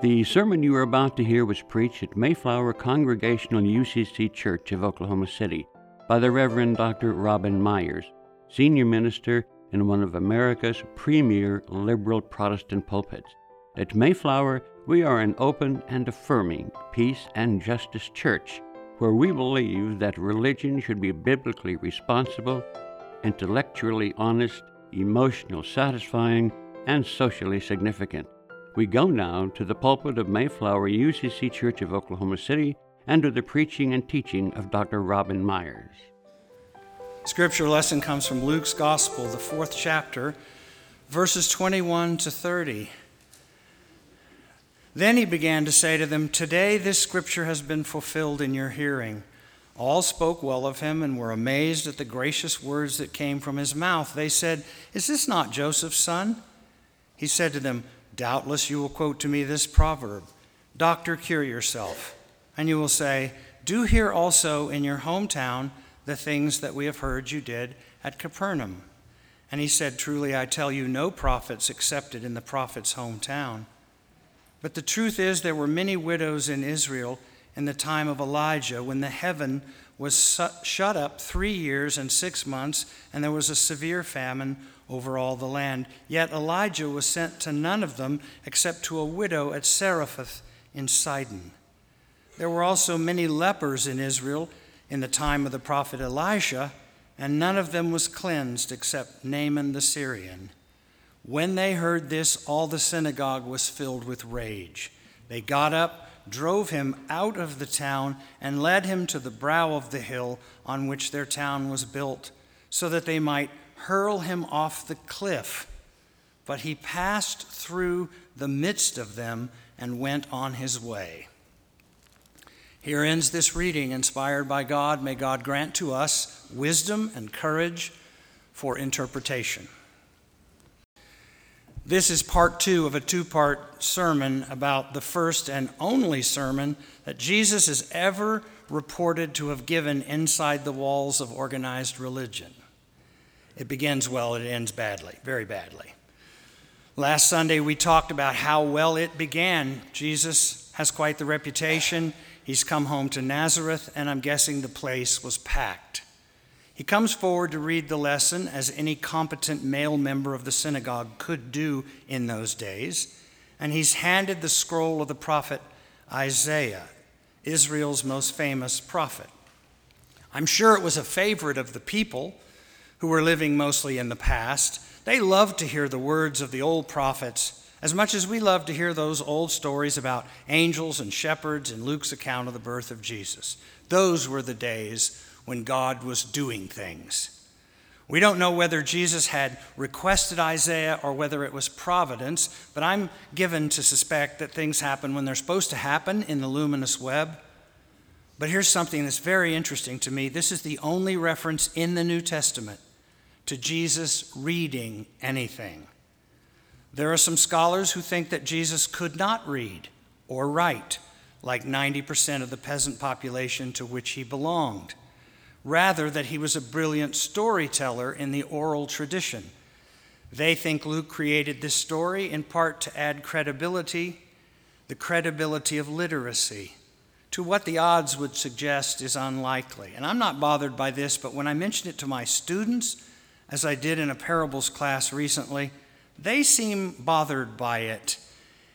The sermon you are about to hear was preached at Mayflower Congregational UCC Church of Oklahoma City by the Reverend Dr. Robin Meyers, senior minister in one of America's premier liberal Protestant pulpits. At Mayflower, we are an open and affirming peace and justice church where we believe that religion should be biblically responsible, intellectually honest, emotionally satisfying, and socially significant. We go now to the pulpit of Mayflower UCC Church of Oklahoma City and to the preaching and teaching of Dr. Robin Meyers. Scripture lesson comes from Luke's Gospel, the fourth chapter, verses 21 to 30. Then he began to say to them, Today this scripture has been fulfilled in your hearing. All spoke well of him and were amazed at the gracious words that came from his mouth. They said, Is this not Joseph's son? He said to them, Doubtless you will quote to me this proverb Doctor, cure yourself. And you will say, Do here also in your hometown the things that we have heard you did at Capernaum. And he said, Truly I tell you, no prophet's accepted in the prophet's hometown. But the truth is, there were many widows in Israel in the time of Elijah when the heaven was shut up three years and six months, and there was a severe famine over all the land. Yet Elijah was sent to none of them except to a widow at Zarephath in Sidon. There were also many lepers in Israel in the time of the prophet Elisha, and none of them was cleansed except Naaman the Syrian. When they heard this, all the synagogue was filled with rage. They got up, drove him out of the town, and led him to the brow of the hill on which their town was built, so that they might hurl him off the cliff. But he passed through the midst of them and went on his way. Here ends this reading inspired by God. May God grant to us wisdom and courage for interpretation. This is part two of a two part sermon about the first and only sermon that Jesus is ever reported to have given inside the walls of organized religion. It begins well, it ends badly, very badly. Last Sunday, we talked about how well it began. Jesus has quite the reputation. He's come home to Nazareth, and I'm guessing the place was packed. He comes forward to read the lesson, as any competent male member of the synagogue could do in those days, and he's handed the scroll of the prophet Isaiah, Israel's most famous prophet. I'm sure it was a favorite of the people who were living mostly in the past, they loved to hear the words of the old prophets as much as we love to hear those old stories about angels and shepherds in Luke's account of the birth of Jesus. Those were the days when God was doing things. We don't know whether Jesus had requested Isaiah or whether it was providence, but I'm given to suspect that things happen when they're supposed to happen in the luminous web. But here's something that's very interesting to me. This is the only reference in the New Testament to Jesus reading anything. There are some scholars who think that Jesus could not read or write, like 90% of the peasant population to which he belonged. Rather, that he was a brilliant storyteller in the oral tradition. They think Luke created this story in part to add credibility, the credibility of literacy, to what the odds would suggest is unlikely. And I'm not bothered by this, but when I mention it to my students, as I did in a parables class recently, they seem bothered by it.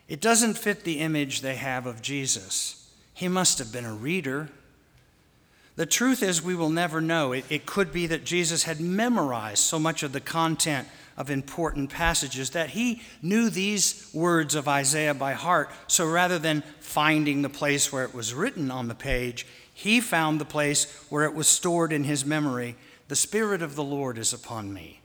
It doesn't fit the image they have of Jesus. He must have been a reader. The truth is, we will never know. It, it, could be that Jesus had memorized so much of the content of important passages that he knew these words of Isaiah by heart. So rather than finding the place where it was written on the page, he found the place where it was stored in his memory the Spirit of the Lord is upon me.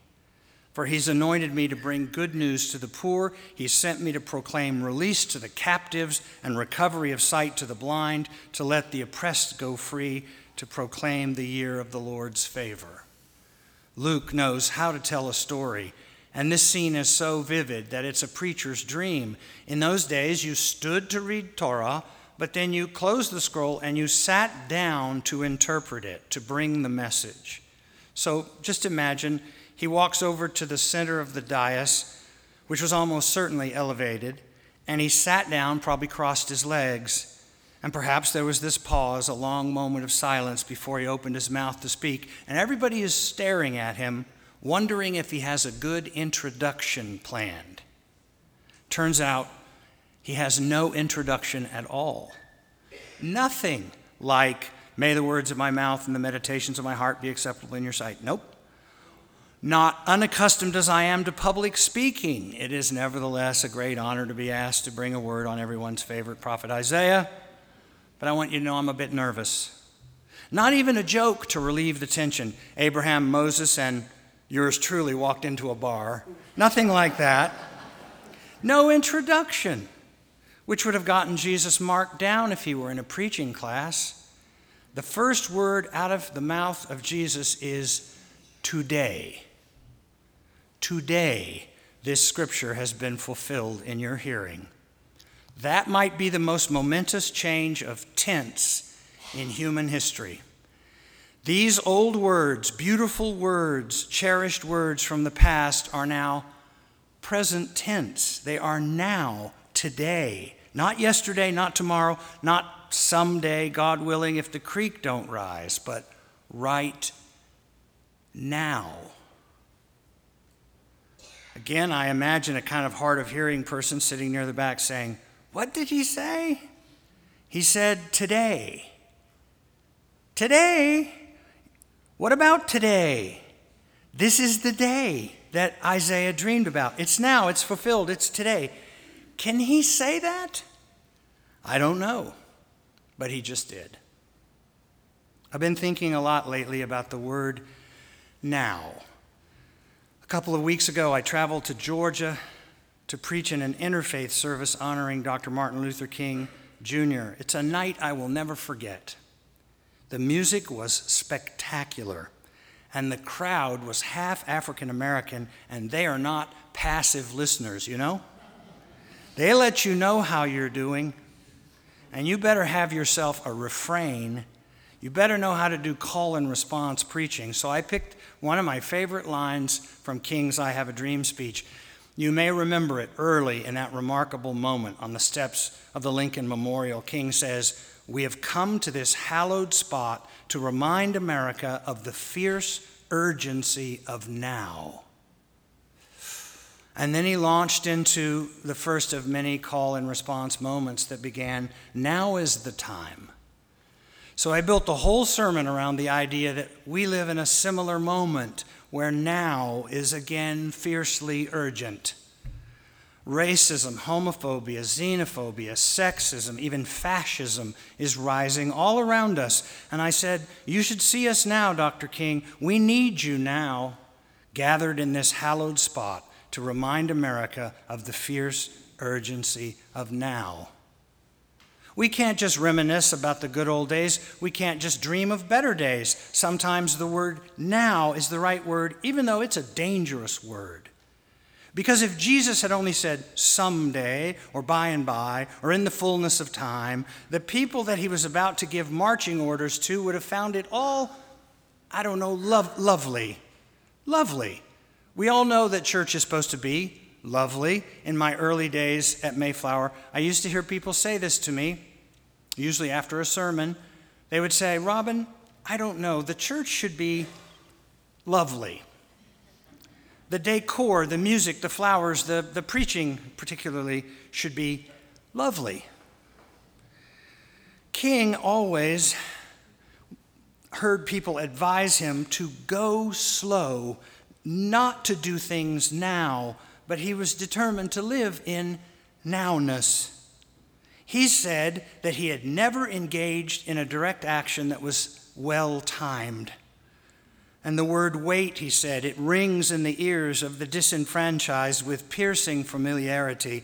For he's anointed me to bring good news to the poor. He sent me to proclaim release to the captives and recovery of sight to the blind, to let the oppressed go free, to proclaim the year of the Lord's favor. Luke knows how to tell a story, and this scene is so vivid that it's a preacher's dream. In those days, you stood to read Torah, but then you closed the scroll and you sat down to interpret it, to bring the message. So just imagine he walks over to the center of the dais, which was almost certainly elevated, and he sat down, probably crossed his legs. And perhaps there was this pause, a long moment of silence before he opened his mouth to speak. And everybody is staring at him, wondering if he has a good introduction planned. Turns out he has no introduction at all. Nothing like, may the words of my mouth and the meditations of my heart be acceptable in your sight. Nope. Not unaccustomed as I am to public speaking, it is nevertheless a great honor to be asked to bring a word on everyone's favorite prophet Isaiah. But I want you to know I'm a bit nervous. Not even a joke to relieve the tension. Abraham, Moses, and yours truly walked into a bar. Nothing like that. No introduction, which would have gotten Jesus marked down if he were in a preaching class. The first word out of the mouth of Jesus is today. Today, this scripture has been fulfilled in your hearing. That might be the most momentous change of tense in human history. These old words, beautiful words, cherished words from the past, are now present tense. They are now, today. Not yesterday, not tomorrow, not someday, God willing, if the creek don't rise, but right now. Again, I imagine a kind of hard of hearing person sitting near the back saying, What did he say? He said, Today. Today? What about today? This is the day that Isaiah dreamed about. It's now, it's fulfilled, it's today. Can he say that? I don't know, but he just did. I've been thinking a lot lately about the word now A couple of weeks ago, I traveled to Georgia to preach in an interfaith service honoring Dr. Martin Luther King Jr. It's a night I will never forget. The music was spectacular, and the crowd was half African American, and they are not passive listeners, you know? They let you know how you're doing, and you better have yourself a refrain you better know how to do call and response preaching. So I picked one of my favorite lines from King's I Have a Dream speech. You may remember it early in that remarkable moment on the steps of the Lincoln Memorial. King says, We have come to this hallowed spot to remind America of the fierce urgency of now. And then he launched into the first of many call and response moments that began Now is the time. So I built the whole sermon around the idea that we live in a similar moment where now is again fiercely urgent. Racism, homophobia, xenophobia, sexism, even fascism is rising all around us. And I said, You should see us now, Dr. King. We need you now, gathered in this hallowed spot to remind America of the fierce urgency of now. We can't just reminisce about the good old days. We can't just dream of better days. Sometimes the word now is the right word, even though it's a dangerous word. Because if Jesus had only said someday or by and by or in the fullness of time, the people that he was about to give marching orders to would have found it all, I don't know, lovely. Lovely. We all know that church is supposed to be lovely. In my early days at Mayflower, I used to hear people say this to me usually after a sermon, they would say, Robin, I don't know, the church should be lovely. The decor, the music, the flowers, the, the preaching, particularly, should be lovely. King always heard people advise him to go slow, not to do things now, but he was determined to live in nowness. He said that he had never engaged in a direct action that was well timed. And the word wait, he said, it rings in the ears of the disenfranchised with piercing familiarity.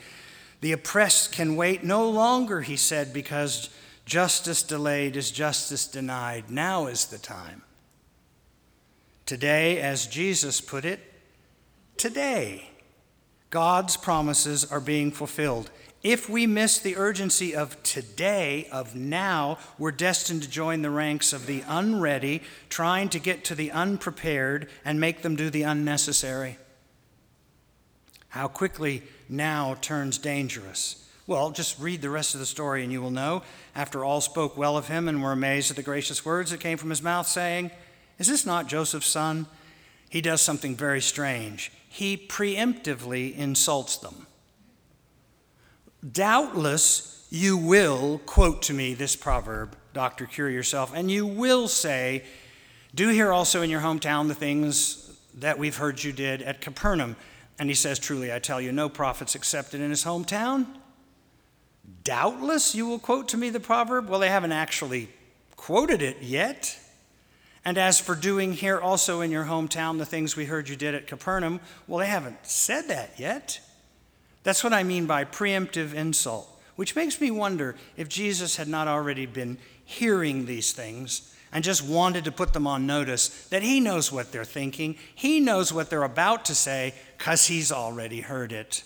The oppressed can wait no longer, he said, because justice delayed is justice denied. Now is the time. Today, as Jesus put it, today, God's promises are being fulfilled. If we miss the urgency of today, of now, we're destined to join the ranks of the unready, trying to get to the unprepared and make them do the unnecessary. How quickly now turns dangerous. Well, just read the rest of the story and you will know. After all spoke well of him and were amazed at the gracious words that came from his mouth, saying, Is this not Joseph's son? He does something very strange. He preemptively insults them. Doubtless, you will quote to me this proverb, Doctor, cure yourself, and you will say, Do here also in your hometown the things that we've heard you did at Capernaum. And he says, Truly, I tell you, no prophet's accepted in his hometown. Doubtless, you will quote to me the proverb. Well, they haven't actually quoted it yet. And as for doing here also in your hometown the things we heard you did at Capernaum, well, they haven't said that yet. That's what I mean by preemptive insult, which makes me wonder if Jesus had not already been hearing these things and just wanted to put them on notice that he knows what they're thinking, he knows what they're about to say, because he's already heard it.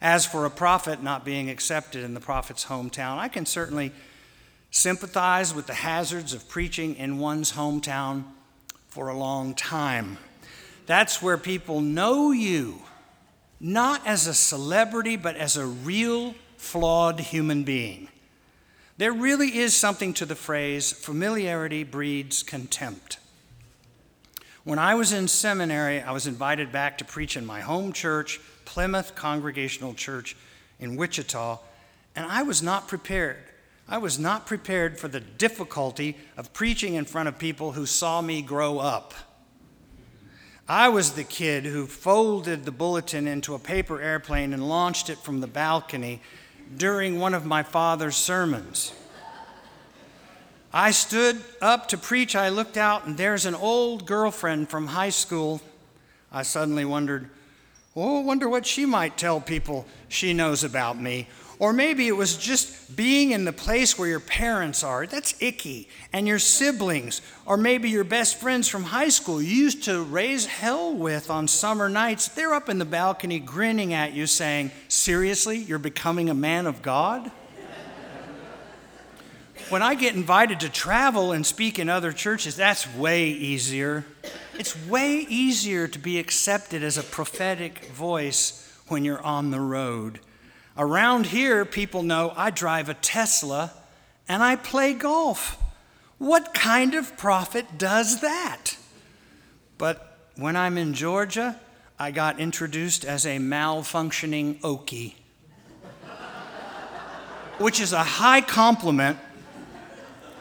As for a prophet not being accepted in the prophet's hometown, I can certainly sympathize with the hazards of preaching in one's hometown for a long time. That's where people know you not as a celebrity, but as a real flawed human being. There really is something to the phrase familiarity breeds contempt. When I was in seminary, I was invited back to preach in my home church, Plymouth Congregational Church in Wichita, and I was not prepared. I was not prepared for the difficulty of preaching in front of people who saw me grow up. I was the kid who folded the bulletin into a paper airplane and launched it from the balcony during one of my father's sermons. I stood up to preach. I looked out, and there's an old girlfriend from high school. I suddenly wondered, oh, wonder what she might tell people she knows about me. Or maybe it was just being in the place where your parents are. That's icky. And your siblings, or maybe your best friends from high school you used to raise hell with on summer nights. They're up in the balcony grinning at you, saying, Seriously, you're becoming a man of God? when I get invited to travel and speak in other churches, that's way easier. It's way easier to be accepted as a prophetic voice when you're on the road. Around here, people know I drive a Tesla and I play golf. What kind of prophet does that? But when I'm in Georgia, I got introduced as a malfunctioning Okie, which is a high compliment.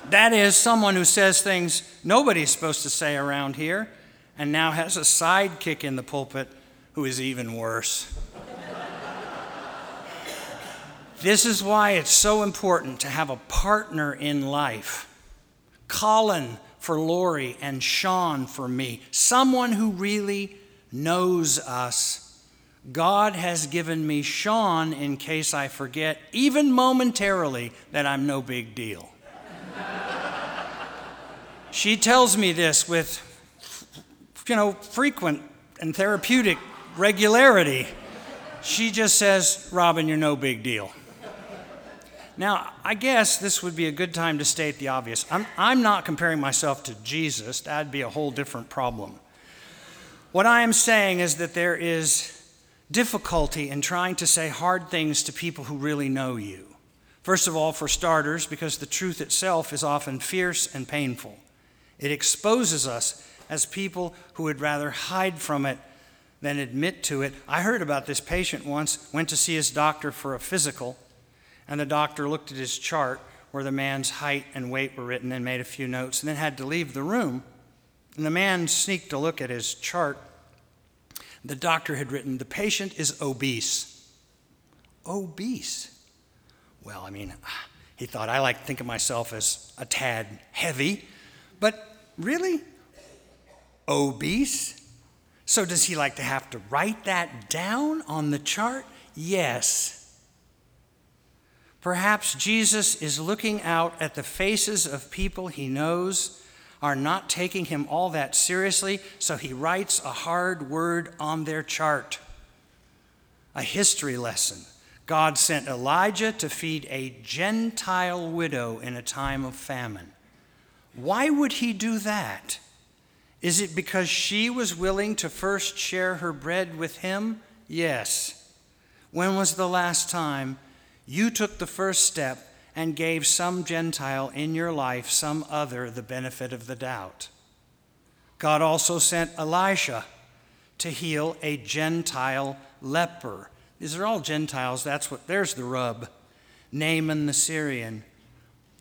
That is someone who says things nobody's supposed to say around here and now has a sidekick in the pulpit who is even worse. This is why it's so important to have a partner in life. Colin for Lori and Sean for me. Someone who really knows us. God has given me Sean in case I forget, even momentarily, that I'm no big deal. she tells me this with, you know, frequent and therapeutic regularity. She just says, Robin, you're no big deal. Now, I guess this would be a good time to state the obvious. I'm, I'm not comparing myself to Jesus, that'd be a whole different problem. What I am saying is that there is difficulty in trying to say hard things to people who really know you. First of all, for starters, because the truth itself is often fierce and painful. It exposes us as people who would rather hide from it than admit to it. I heard about this patient once, went to see his doctor for a physical and the doctor looked at his chart where the man's height and weight were written and made a few notes and then had to leave the room. And the man sneaked a look at his chart. The doctor had written, The patient is obese. Obese. Well, I mean, ah, he thought, I like to think of myself as a tad heavy, but really? obese. So, does he like to have to write that down on the chart? Yes. Perhaps Jesus is looking out at the faces of people he knows are not taking him all that seriously, so he writes a hard word on their chart. A history lesson. God sent Elijah to feed a Gentile widow in a time of famine. Why would he do that? Is it because she was willing to first share her bread with him? Yes. When was the last time you took the first step and gave some Gentile in your life, some other, the benefit of the doubt. God also sent Elisha to heal a Gentile leper. These are all Gentiles. That's what, there's the rub. Naaman the Syrian.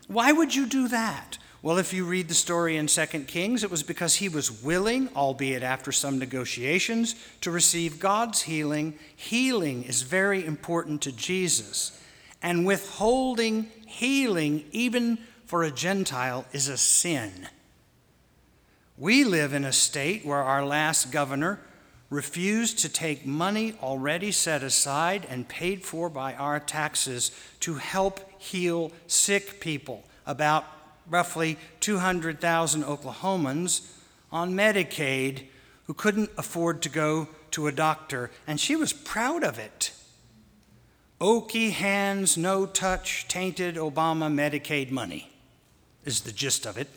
Why would you do that? Well, if you read the story in 2 Kings, it was because he was willing, albeit after some negotiations, to receive God's healing. Healing is very important to Jesus. And withholding healing, even for a Gentile, is a sin. We live in a state where our last governor refused to take money already set aside and paid for by our taxes to help heal sick people, about roughly 200,000 Oklahomans on Medicaid who couldn't afford to go to a doctor, and she was proud of it. Okie hands, no touch, tainted Obama Medicaid money is the gist of it.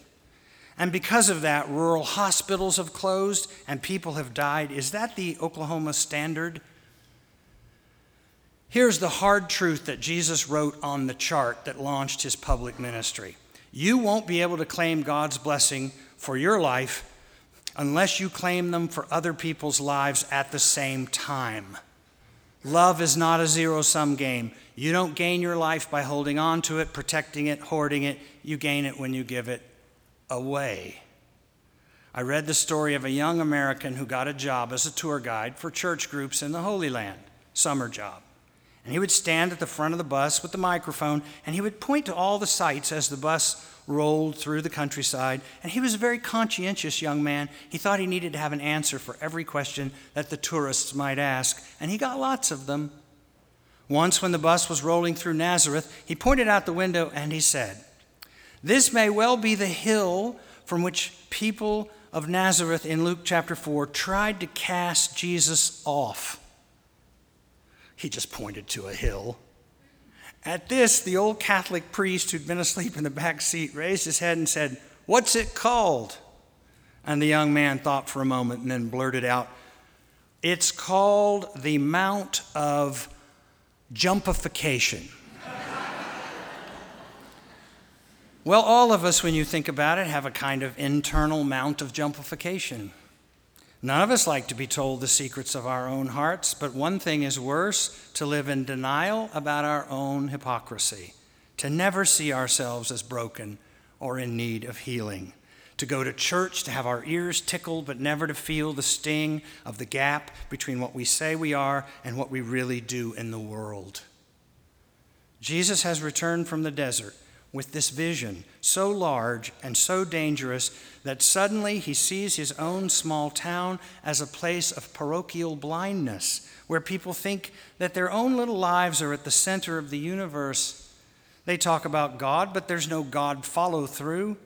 And because of that, rural hospitals have closed and people have died. Is that the Oklahoma standard? Here's the hard truth that Jesus wrote on the chart that launched his public ministry You won't be able to claim God's blessing for your life unless you claim them for other people's lives at the same time. Love is not a zero sum game. You don't gain your life by holding on to it, protecting it, hoarding it. You gain it when you give it away. I read the story of a young American who got a job as a tour guide for church groups in the Holy Land, summer job. And he would stand at the front of the bus with the microphone and he would point to all the sights as the bus rolled through the countryside, and he was a very conscientious young man. He thought he needed to have an answer for every question that the tourists might ask, and he got lots of them. Once, when the bus was rolling through Nazareth, he pointed out the window and he said, This may well be the hill from which people of Nazareth in Luke chapter 4 tried to cast Jesus off. He just pointed to a hill. At this, the old Catholic priest who'd been asleep in the back seat raised his head and said, What's it called? And the young man thought for a moment and then blurted out, It's called the Mount of Jumpification. well, all of us, when you think about it, have a kind of internal Mount of Jumpification. None of us like to be told the secrets of our own hearts, but one thing is worse to live in denial about our own hypocrisy, to never see ourselves as broken or in need of healing, to go to church to have our ears tickled, but never to feel the sting of the gap between what we say we are and what we really do in the world. Jesus has returned from the desert with this vision so large and so dangerous that suddenly he sees his own small town as a place of parochial blindness, where people think that their own little lives are at the center of the universe. They talk about God, but there's no God follow through.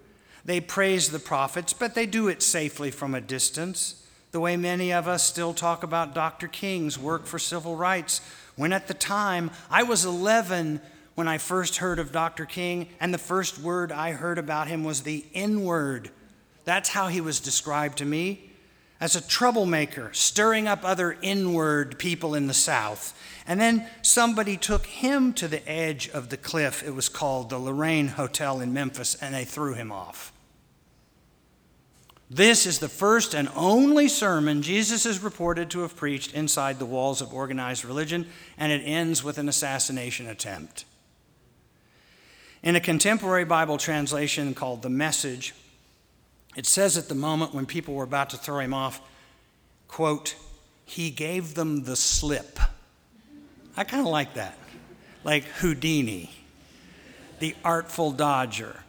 They praise the prophets, but they do it safely from a distance, the way many of us still talk about Dr. King's work for civil rights, when at the time I was 11 when I first heard of Dr. King, and the first word I heard about him was the N word. That's how he was described to me as a troublemaker, stirring up other inward people in the South. And then somebody took him to the edge of the cliff. It was called the Lorraine Hotel in Memphis, and they threw him off. This is the first and only sermon Jesus is reported to have preached inside the walls of organized religion, and it ends with an assassination attempt. In a contemporary Bible translation called The Message, it says at the moment when people were about to throw him off, quote, he gave them the slip. I kind of like that. Like Houdini, the artful dodger.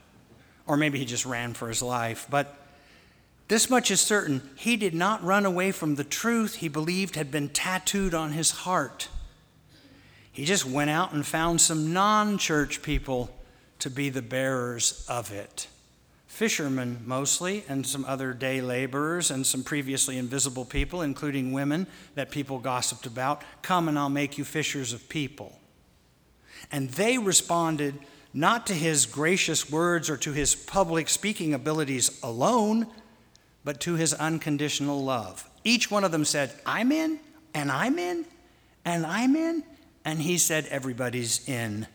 Or maybe he just ran for his life. But This much is certain he did not run away from the truth he believed had been tattooed on his heart. He just went out and found some non church people to be the bearers of it. Fishermen mostly, and some other day laborers, and some previously invisible people, including women that people gossiped about. Come and I'll make you fishers of people. And they responded not to his gracious words or to his public speaking abilities alone, but to his unconditional love. Each one of them said, I'm in, and I'm in, and I'm in. And he said, Everybody's in.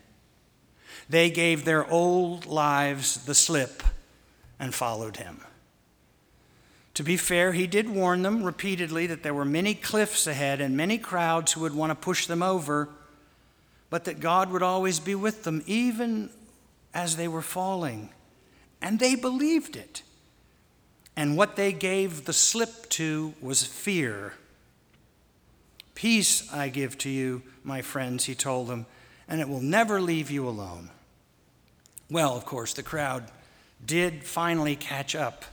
They gave their old lives the slip and followed him. To be fair, he did warn them repeatedly that there were many cliffs ahead and many crowds who would want to push them over but that God would always be with them, even as they were falling. And they believed it. And what they gave the slip to was fear. Peace I give to you, my friends, he told them, and it will never leave you alone. Well, of course, the crowd did finally catch up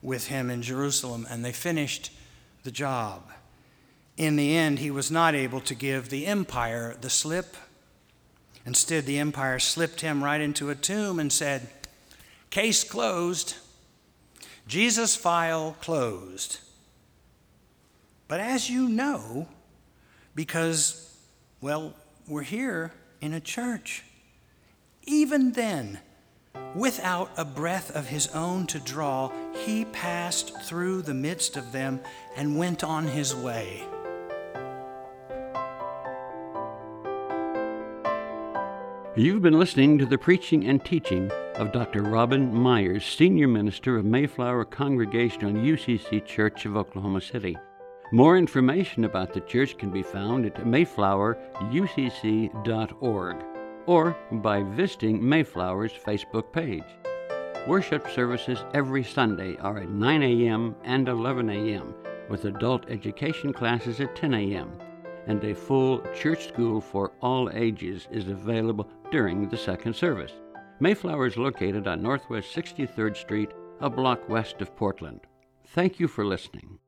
with him in Jerusalem, and they finished the job. In the end, he was not able to give the empire the slip Instead, the empire slipped him right into a tomb and said, Case closed. Jesus' file closed. But as you know, because, well, we're here in a church, even then, without a breath of his own to draw, he passed through the midst of them and went on his way. You've been listening to the preaching and teaching of Dr. Robin Meyers, Senior Minister of Mayflower Congregational UCC Church of Oklahoma City. More information about the church can be found at mayflowerucc.org or by visiting Mayflower's Facebook page. Worship services every Sunday are at 9 a.m. and 11 a.m., with adult education classes at 10 a.m and a full church school for all ages is available during the second service. Mayflower is located on Northwest 63rd Street, a block west of Portland. Thank you for listening.